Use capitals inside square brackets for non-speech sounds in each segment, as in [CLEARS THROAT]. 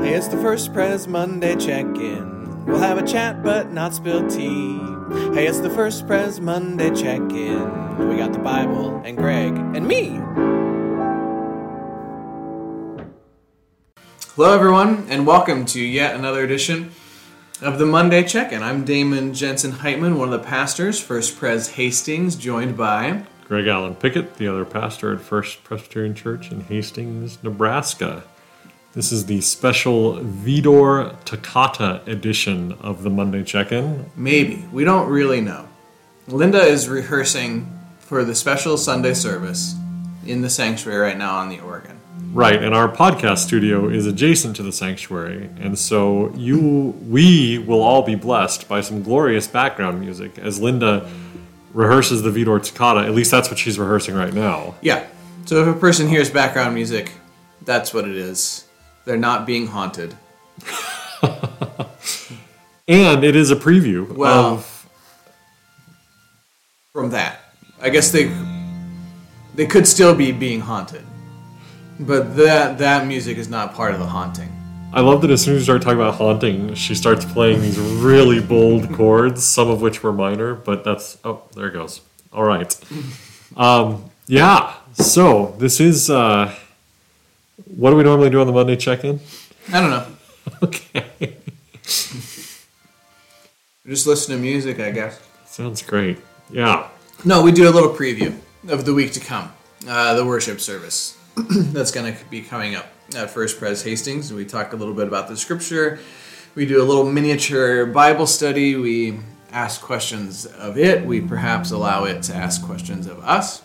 Hey, it's the first Pres Monday check in. We'll have a chat but not spill tea. Hey, it's the first Pres Monday check in. We got the Bible and Greg and me. Hello, everyone, and welcome to yet another edition of the Monday check in. I'm Damen Jensen Heitman, one of the pastors, First Pres Hastings, joined by. Greg Allen Pickett, the other pastor at First Presbyterian Church in Hastings, Nebraska. This is the special Widor Toccata edition of the Monday Check In. Maybe. We don't really know. Linda is rehearsing for the special Sunday service in the sanctuary right now on the organ. Right, and our podcast studio is adjacent to the sanctuary, and so you we will all be blessed by some glorious background music as Linda rehearses the Widor Toccata. At least that's what she's rehearsing right now. Yeah. So if a person hears background music, that's what it is. They're not being haunted. [LAUGHS] And it is a preview Well, of from that, I guess they they could still be being haunted, but that that music is not part of the haunting. I love that as soon as you start talking about haunting, she starts playing these really bold chords, some of which were minor, but that's oh, there it goes. All right. [LAUGHS] Um, yeah. So this is uh, what do we normally do on the Monday check-in? I don't know. [LAUGHS] Okay. [LAUGHS] Just listen to music, I guess. Sounds great. Yeah. No, we do a little preview of the week to come, uh, the worship service [CLEARS THROAT] that's going to be coming up at First Pres Hastings. We talk a little bit about the scripture. We do a little miniature Bible study. We ask questions of it. We perhaps allow it to ask questions of us.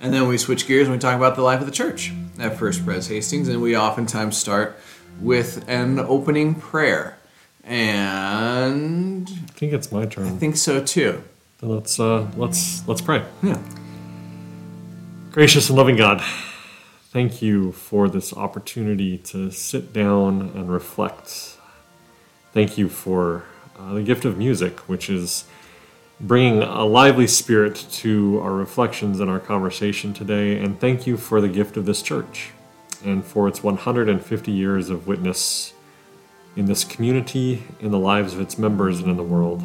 And then we switch gears and we talk about the life of the church at First Pres Hastings. And we oftentimes start with an opening prayer. And I think it's my turn. I think so too. Then let's uh, let's let's pray. Yeah. Gracious and loving God, thank you for this opportunity to sit down and reflect. Thank you for uh, the gift of music, which is bringing a lively spirit to our reflections and our conversation today. And thank you for the gift of this church and for its 150 years of witness in this community, in the lives of its members, and in the world.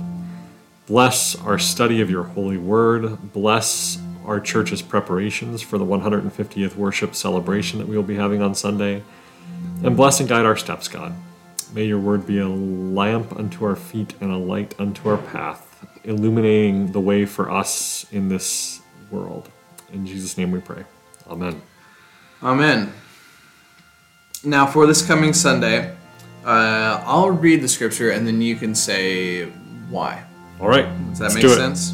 Bless our study of your holy word. Bless our church's preparations for the 150th worship celebration that we will be having on Sunday. And bless and guide our steps, God. May your word be a lamp unto our feet and a light unto our path, illuminating the way for us in this world. In Jesus' name we pray. Amen. Amen. Now, for this coming Sunday, uh, I'll read the scripture and then you can say why. All right. Does that make do it. sense?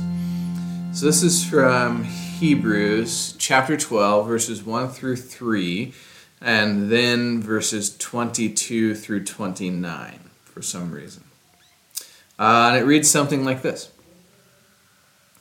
So, this is from Hebrews chapter 12, verses 1 through 3, and then verses 22 through 29 for some reason. Uh, and it reads something like this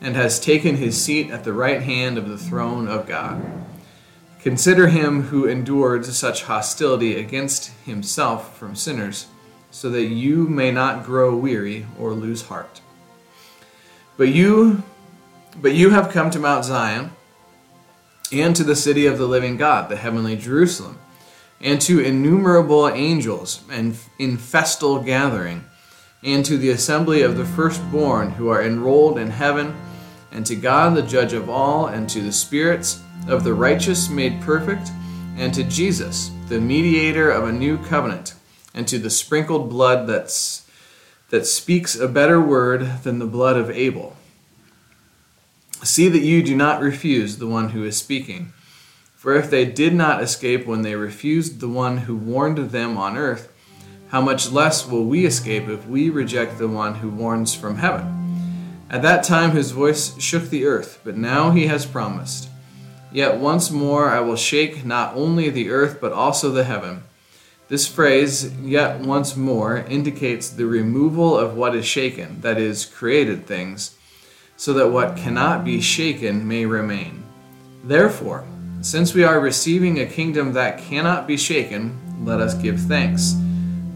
and has taken his seat at the right hand of the throne of God. Consider him who endured such hostility against himself from sinners, so that you may not grow weary or lose heart. But you but you have come to Mount Zion and to the city of the living God, the heavenly Jerusalem, and to innumerable angels and in festal gathering, and to the assembly of the firstborn who are enrolled in heaven, and to God the judge of all, and to the spirits of the righteous made perfect, and to Jesus, the mediator of a new covenant, and to the sprinkled blood that's that speaks a better word than the blood of Abel. See that you do not refuse the one who is speaking. For if they did not escape when they refused the one who warned them on earth, how much less will we escape if we reject the one who warns from heaven? At that time his voice shook the earth, but now he has promised. Yet once more I will shake not only the earth but also the heaven. This phrase, yet once more, indicates the removal of what is shaken, that is, created things, so that what cannot be shaken may remain. Therefore, since we are receiving a kingdom that cannot be shaken, let us give thanks,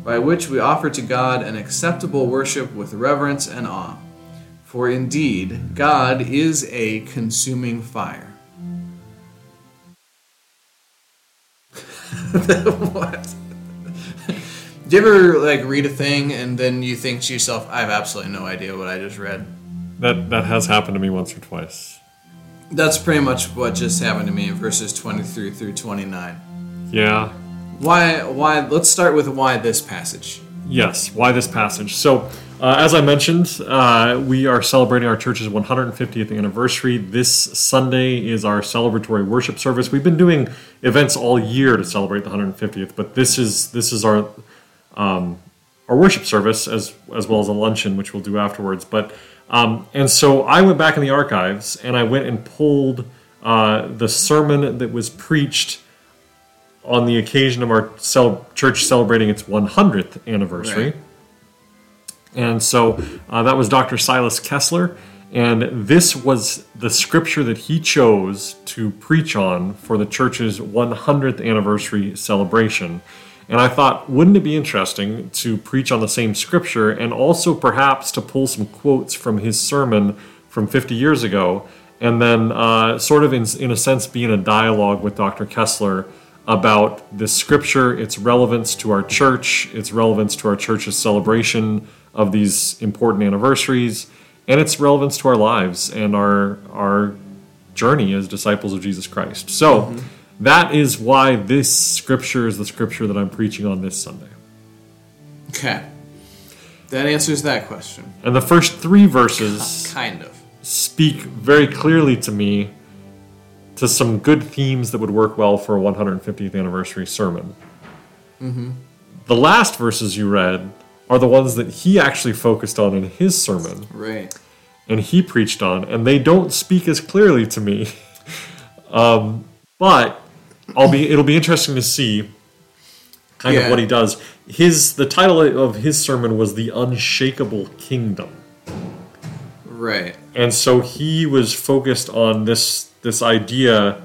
by which we offer to God an acceptable worship with reverence and awe. For indeed, God is a consuming fire. [LAUGHS] what? Do you ever like read a thing and then you think to yourself, I have absolutely no idea what I just read? That that has happened to me once or twice. That's pretty much what just happened to me in verses 23 through 29. Yeah. Why why let's start with why this passage. Yes. Why this passage? So, uh, as I mentioned, uh, we are celebrating our church's 150th anniversary. This Sunday is our celebratory worship service. We've been doing events all year to celebrate the 150th, but this is this is our um, our worship service as as well as a luncheon, which we'll do afterwards. But um, and so I went back in the archives and I went and pulled uh, the sermon that was preached on the occasion of our cel- church celebrating its 100th anniversary. Right. And so uh, that was Dr. Silas Kessler. And this was the scripture that he chose to preach on for the church's 100th anniversary celebration. And I thought, wouldn't it be interesting to preach on the same scripture and also perhaps to pull some quotes from his sermon from 50 years ago and then uh, sort of, in, in a sense, be in a dialogue with Dr. Kessler about this scripture, its relevance to our church, its relevance to our church's celebration of these important anniversaries, and its relevance to our lives and our, our journey as disciples of Jesus Christ. So, mm-hmm. that is why this scripture is the scripture that I'm preaching on this Sunday. Okay. That answers that question. And the first three verses Kind of. speak very clearly to me to some good themes that would work well for a 150th anniversary sermon. Mm-hmm. The last verses you read are the ones that he actually focused on in his sermon Right. and he preached on, and they don't speak as clearly to me. [LAUGHS] um, but I'll be it'll be interesting to see kind Yeah. of what he does. His the title of his sermon was the unshakable kingdom. Right. And so he was focused on this this idea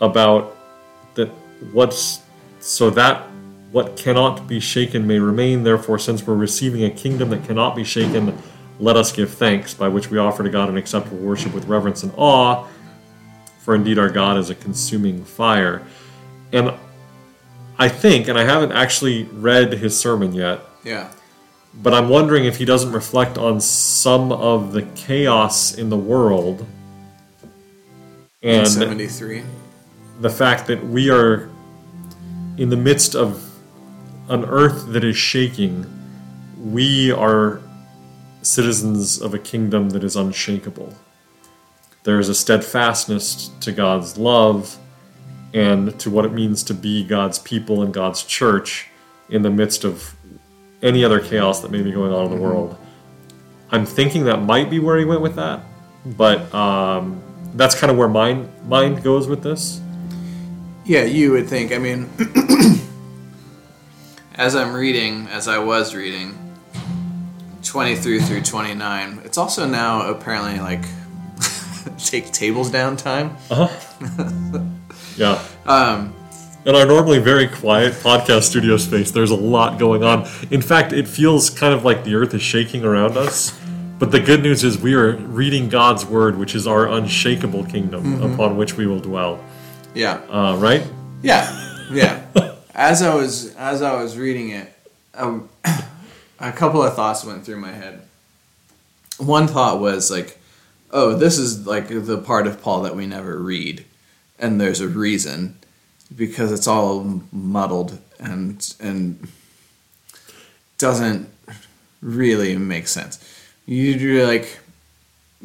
about that what's so that what cannot be shaken may remain. Therefore, since we're receiving a kingdom that cannot be shaken, let us give thanks, by which we offer to God an acceptable worship with reverence and awe. For indeed, our God is a consuming fire. And I think, and I haven't actually read his sermon yet, Yeah. but I'm wondering if he doesn't reflect on some of the chaos in the world In and 73. the fact that we are in the midst of an earth that is shaking. We are citizens of a kingdom that is unshakable. There is a steadfastness to God's love and to what it means to be God's people and God's church in the midst of any other chaos that may be going on in the world. I'm thinking that might be where he went with that, but um, that's kind of where my mind goes with this. Yeah, you would think. I mean, [CLEARS THROAT] as I'm reading, as I was reading, 23 through 29, it's also now apparently like [LAUGHS] take tables down time. Uh-huh. [LAUGHS] yeah. Um, In our normally very quiet podcast studio space, there's a lot going on. In fact, it feels kind of like the earth is shaking around us. But the good news is we are reading God's word, which is our unshakable kingdom upon which we will dwell. yeah. Uh, right? Yeah, yeah. [LAUGHS] as I was as I was reading it, um, [COUGHS] a couple of thoughts went through my head. One thought was like, "Oh, this is like the part of Paul that we never read, and there's a reason, because it's all muddled and and doesn't really make sense. You like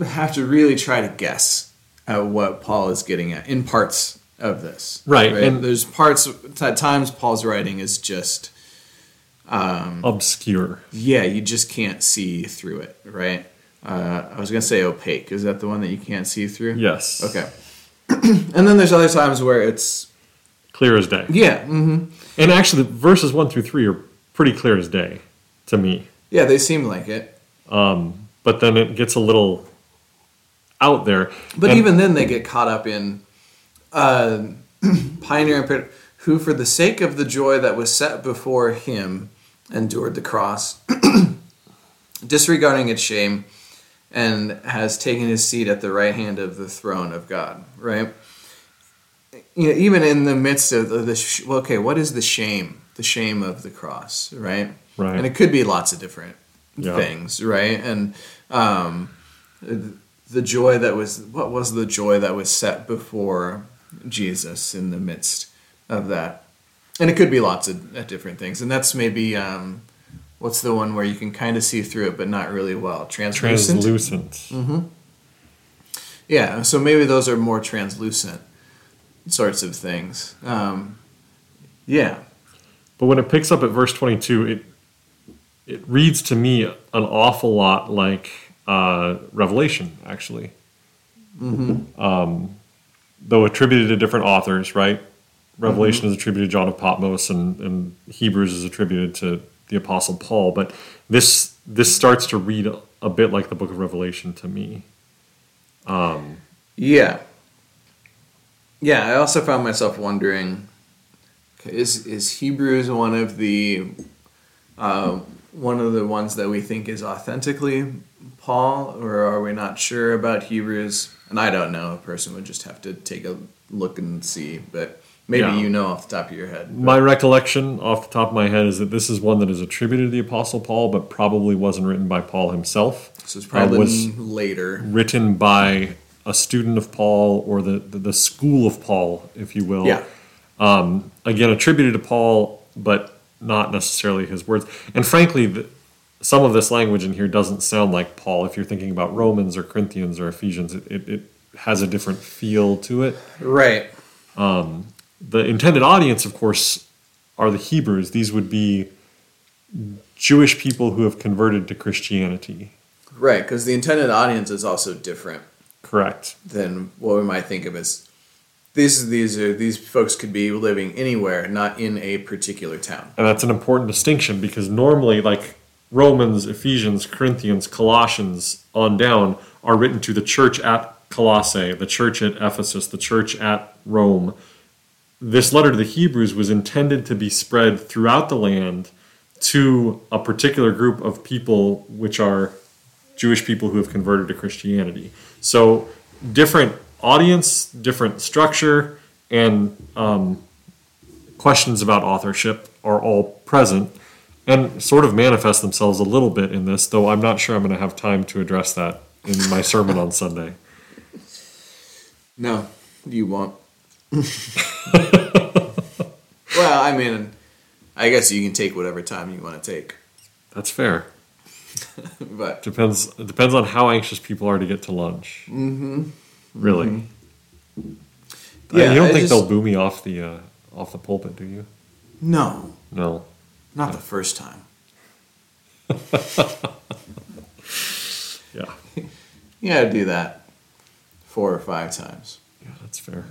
have to really try to guess at what Paul is getting at in parts of this. Right, and- And there's parts at times Paul's writing is just um, Obscure. yeah, you just can't see through it, right? Uh, I was gonna say opaque. Is that the one that you can't see through? Yes. Okay. [CLEARS THROAT] and then there's other times where it's clear as day. Yeah. Mm-hmm. And actually, verses one through three are pretty clear as day to me. Yeah, they seem like it. Um, But then it gets a little out there. But And- even then, they get caught up in uh, [CLEARS THROAT] pioneer and pit- who, for the sake of the joy that was set before him, endured the cross, [CLEARS THROAT] disregarding its shame, and has taken his seat at the right hand of the throne of God. Right. You know, even in the midst of the, the sh- well, okay, what is the shame? The shame of the cross, right? Right. And it could be lots of different Yeah. things, right? And um, the joy that was what was the joy that was set before Jesus in the midst of that, and it could be lots of different things, and that's maybe um, what's the one where you can kind of see through it, but not really well. Translucent. translucent. Mm. Yeah, so maybe those are more translucent sorts of things. Um, yeah, But when it picks up at verse 22, it it reads to me an awful lot like uh, Revelation, actually. Um, though attributed to different authors, right? Revelation is attributed to John of Patmos, and, and Hebrews is attributed to the Apostle Paul. But this this starts to read a, a bit like the Book of Revelation to me. Um, Yeah. Yeah, I also found myself wondering is is Hebrews one of the uh, one of the ones that we think is authentically Paul, or are we not sure about Hebrews? And I don't know. A person would just have to take a look and see, but maybe Yeah. you know off the top of your head. My recollection off the top of my head is that this is one that is attributed to the Apostle Paul, but probably wasn't written by Paul himself. This is probably Uh, was- later. written by a student of Paul or the, the, the school of Paul, if you will. Yeah. Um, again, attributed to Paul, but not necessarily his words. And frankly, the, some of this language in here doesn't sound like Paul. If you're thinking about Romans or Corinthians or Ephesians, it, it, it has a different feel to it. Right. Um, the intended audience, of course, are the Hebrews. These would be Jewish people who have converted to Christianity. Right, because the intended audience is also different. Correct. than what we might think of as these these are these folks could be living anywhere, not in a particular town. And that's an important distinction because normally, like Romans, Ephesians, Corinthians, Colossians, on down, are written to the church at Colossae, the church at Ephesus, the church at Rome. This letter to the Hebrews was intended to be spread throughout the land to a particular group of people, which are Jewish people who have converted to Christianity. So, different audience, different structure, and um, questions about authorship are all present and sort of manifest themselves a little bit in this, though I'm not sure I'm going to have time to address that in my sermon on Sunday. No, you won't. [LAUGHS] well, I mean, I guess you can take whatever time you want to take, That's fair. [LAUGHS] but Depends it depends on how anxious people are to get to lunch. Mm-hmm. Really. Uh, Yeah, you don't I think just- they'll boo me off the uh, off the pulpit, do you? no, No. Not the first time. Yeah. You got to do that four or five times. Yeah, that's fair.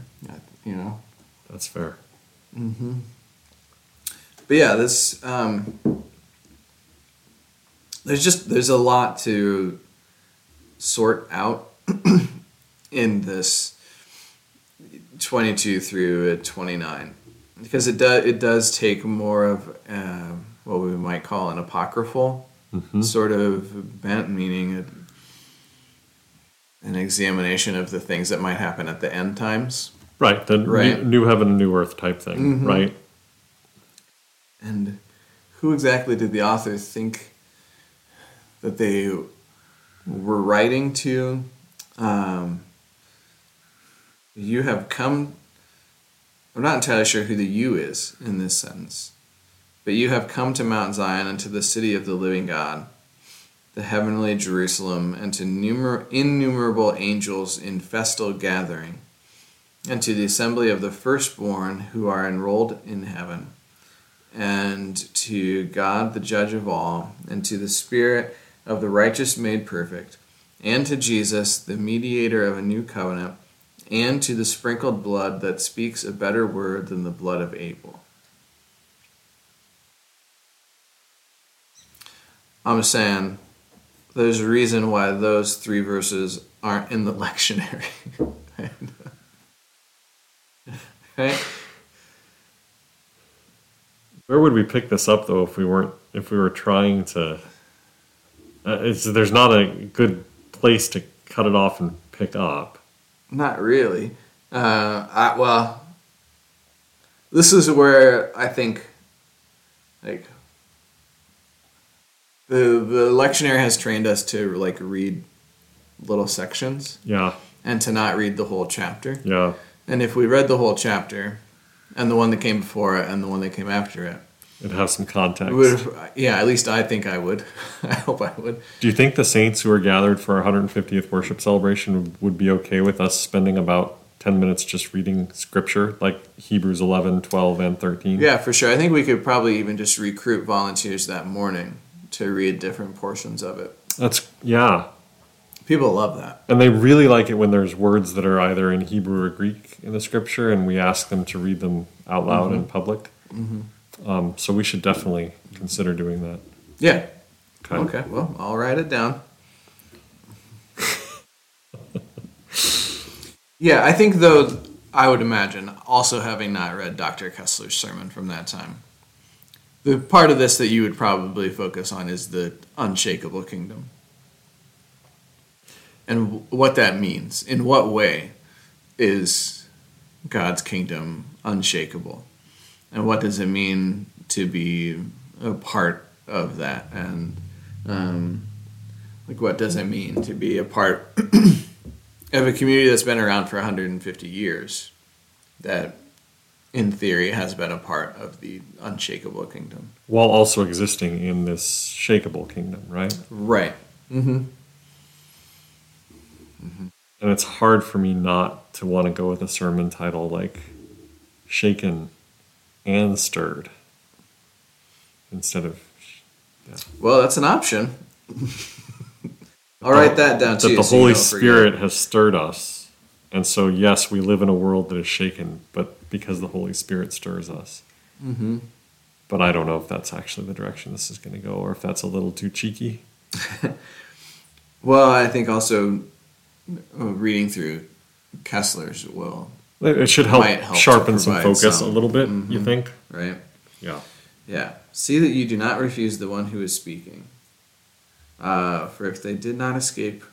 You know. That's fair. Mm-hmm. But yeah, this um, there's just there's a lot to sort out [CLEARS THROAT] in this 22 through 29 because it does it does take more of uh, what we might call an apocryphal sort of bent, meaning a, an examination of the things that might happen at the end times. Right. The Right. New, new heaven and new earth type thing, right? And who exactly did the author think that they were writing to? Um, you have come. I'm not entirely sure who the you is in this sentence, but you have come to Mount Zion and to the city of the living God, the heavenly Jerusalem, and to numer- innumerable angels in festal gathering, and to the assembly of the firstborn who are enrolled in heaven and to God, the judge of all, and to the Spirit of the righteous made perfect, and to Jesus, the mediator of a new covenant, and to the sprinkled blood that speaks a better word than the blood of Abel. I'm saying there's a reason why those three verses aren't in the [LAUGHS] lectionary. right? Where would we pick this up though if we weren't if we were trying to? Uh, there's not a good place to cut it off and pick up. Not really. Uh, I, well, this is where I think, like, the the lectionary has trained us to like read little sections Yeah, and to not read the whole chapter. yeah. And if we read the whole chapter, and the one that came before it and the one that came after it, Have some context. would yeah, at least I think I would. [LAUGHS] I hope I would. Do you think the saints who are gathered for our 150th worship celebration would be okay with us spending about 10 minutes just reading scripture, like Hebrews 11, 12, and 13? Yeah, for sure. I think we could probably even just recruit volunteers that morning to read different portions of it. That's, yeah. People love that. And they really like it when there's words that are either in Hebrew or Greek in the scripture, and we ask them to read them out loud in mm-hmm. public. Mm-hmm. Um, so we should definitely consider doing that. Yeah. Okay. Okay, well, I'll write it down. yeah, I think though I would imagine also having not read Dr. Kessler's sermon from that time. The part of this that you would probably focus on is the unshakable kingdom. And what that means. In what way is God's kingdom unshakable? And what does it mean to be a part of that? And um, like, what does it mean to be a part [CLEARS THROAT] of a community that's been around for 150 years? That, in theory, has been a part of the unshakable kingdom. While also existing in this shakable kingdom, right? Right. Mm-hmm. And it's hard for me not to want to go with a sermon title like Shaken and Stirred instead of Yeah. Well, that's an option. [LAUGHS] I'll write that down too. that the so Holy. Spirit has stirred us. And so, yes, we live in a world that is shaken, but because the Holy Spirit stirs us. Mm-hmm. But I don't know if that's actually the direction this is going to go or if that's a little too cheeky. [LAUGHS] Well, I think also uh, reading through Kessler's will, It should help, help sharpen some focus some- a little bit, Mhm. you think? right? Yeah. Yeah. See that you do not refuse the one who is speaking. Uh, for if they did not escape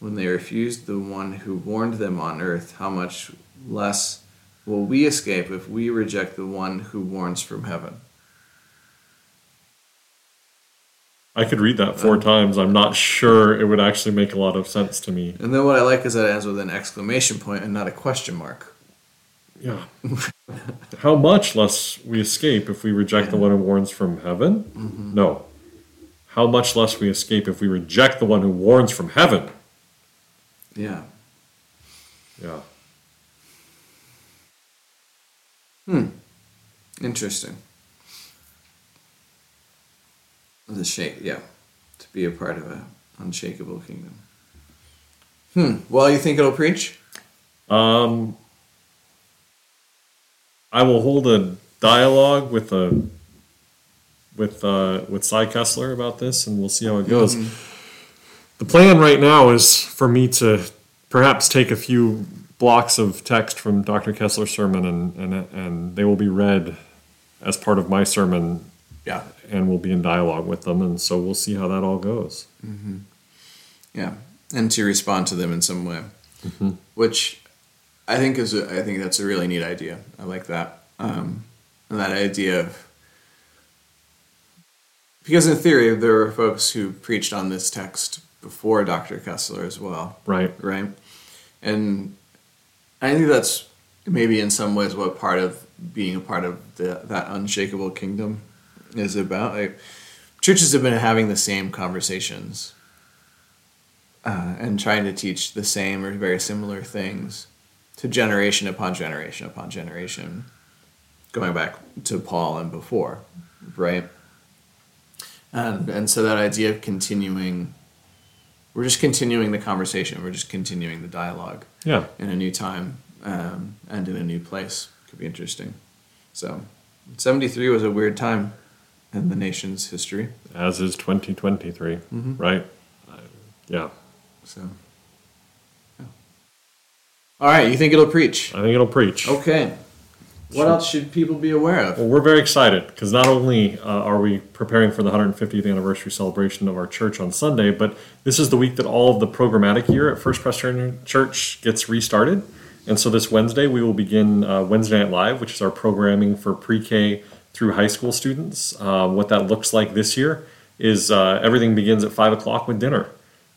when they refused the one who warned them on earth, how much less will we escape if we reject the one who warns from heaven? I could read that four times. I'm not sure it would actually make a lot of sense to me. And then what I like is that it ends with an exclamation point and not a question mark. Yeah. How much less we escape if we reject the one who warns from heaven? No. How much less we escape if we reject the one who warns from heaven? Yeah. Yeah. Hmm. Interesting. The shake, yeah, to be a part of an unshakable kingdom. Hmm. Well, you think it'll preach? Um, I will hold a dialogue with a with uh, with Cy Kessler about this, and we'll see how it goes. The plan right now is for me to perhaps take a few blocks of text from Dr. Kessler's sermon, and and and they will be read as part of my sermon, Yeah. and we'll be in dialogue with them, and so we'll see how that all goes. Yeah, and to respond to them in some way, which I think is a, I think that's a really neat idea. I like that. Um, and that idea of because in theory there were folks who preached on this text before Dr. Kessler as well. Right. right? And I think that's maybe in some ways what part of being a part of the, that unshakable kingdom is about. Like, churches have been having the same conversations uh, and trying to teach the same or very similar things to generation upon generation upon generation, going back to Paul and before, right? And and so that idea of continuing we're just continuing the conversation. We're just continuing the dialogue Yeah. in a new time um, and in a new place. Could be interesting. So, 73 was a weird time in the nation's history. As is 2023, Mm-hmm. right? Uh, yeah. So. All right, you think it'll preach? I think it'll preach. Okay. What else should people be aware of? Well, we're very excited because not only uh, are we preparing for the 150th anniversary celebration of our church on Sunday, but this is the week that all of the programmatic year at First Presbyterian Church gets restarted. And so this Wednesday, we will begin uh, Wednesday Night Live, which is our programming for pre K through high school students. Uh, what that looks like this year is uh, everything begins at 5 o'clock with dinner.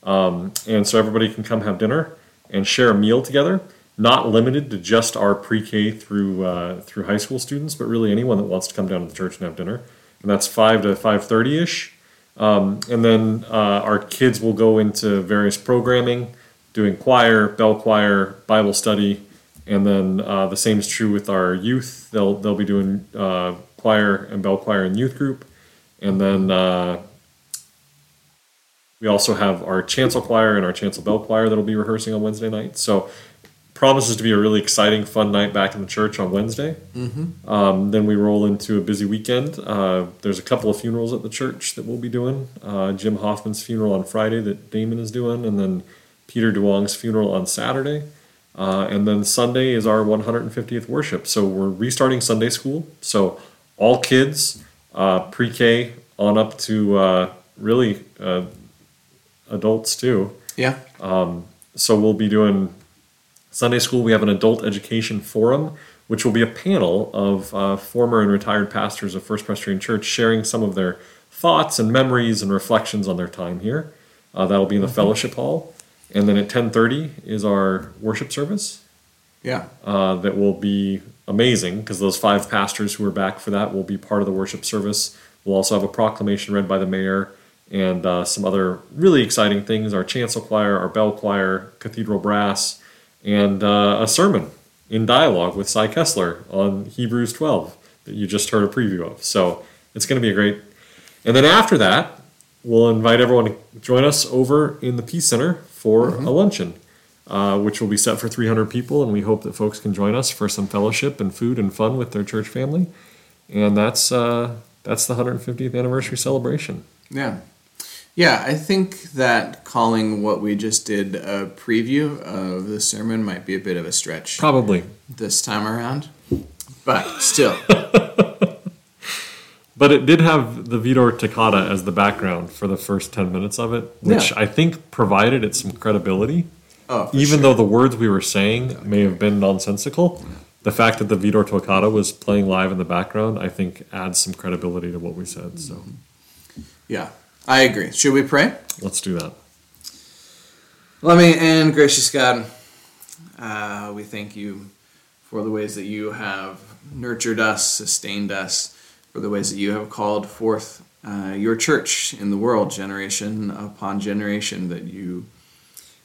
Um, and so everybody can come have dinner and share a meal together. Not limited to just our pre-K through uh, through high school students, but really anyone that wants to come down to the church and have dinner. And that's five to five thirty ish. Um, and then uh, our kids will go into various programming, doing choir, bell choir, Bible study, and then uh, the same is true with our youth. They'll they'll be doing uh, choir and bell choir in youth group, and then uh, we also have our chancel choir and our chancel bell choir that'll be rehearsing on Wednesday night. So promises to be a really exciting, fun night back in the church on Wednesday. Mm-hmm. Um, then we roll into a busy weekend. Uh, there's a couple of funerals at the church that we'll be doing. Uh, Jim Hoffman's funeral on Friday that Damen is doing, and then Peter DeWong's funeral on Saturday. Uh, and then Sunday is our 150th worship. So we're restarting Sunday school. So all kids, uh, pre-K on up to uh, really uh, adults too. Yeah. So we'll be doing Sunday school. We have an adult education forum, which will be a panel of uh, former and retired pastors of First Presbyterian Church sharing some of their thoughts and memories and reflections on their time here. Uh, that'll be in the fellowship hall, and then at 10:30 is our worship service. Yeah. uh, that will be amazing because those five pastors who are back for that will be part of the worship service. We'll also have a proclamation read by the mayor and uh, some other really exciting things our chancel choir, our bell choir, cathedral brass, and uh, a sermon in dialogue with Cy Kessler on Hebrews 12 that you just heard a preview of. So it's going to be a great. And then after that, we'll invite everyone to join us over in the Peace Center for a luncheon uh, which will be set for 300 people, and we hope that folks can join us for some fellowship and food and fun with their church family. And that's uh, that's the 150th anniversary celebration. Yeah. Yeah, I think that calling what we just did a preview of the sermon might be a bit of a stretch Probably, this time around. But still, [LAUGHS] but it did have the Widor Toccata as the background for the first 10 minutes of it, which Yeah. I think provided it some credibility. oh, Even sure. though the words we were saying may have been nonsensical, the fact that the Widor Toccata was playing live in the background, I think adds some credibility to what we said. So Yeah, I agree. Should we pray? let's do that. Loving and gracious God, uh, we thank you for the ways that you have nurtured us, sustained us, for the ways that you have called forth uh, your church in the world, generation upon generation, that you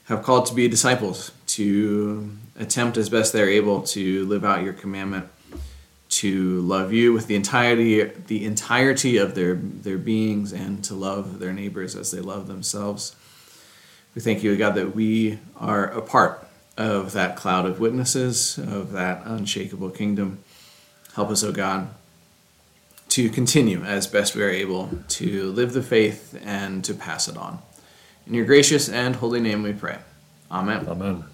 have called to be disciples, to attempt as best they're able to live out your commandment, to love you with the entirety the entirety of their their beings, and to love their neighbors as they love themselves. We thank you, God, that we are a part of that cloud of witnesses, of that unshakable kingdom. Help us, O God, to continue as best we are able to live the faith and to pass it on. In your gracious and holy name we pray. Amen. Amen.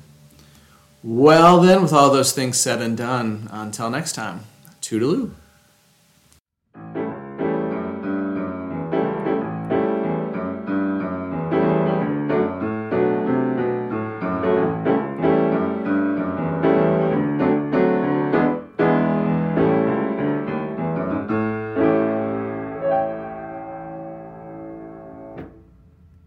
Well, then, with all those things said and done, until next time, toodaloo.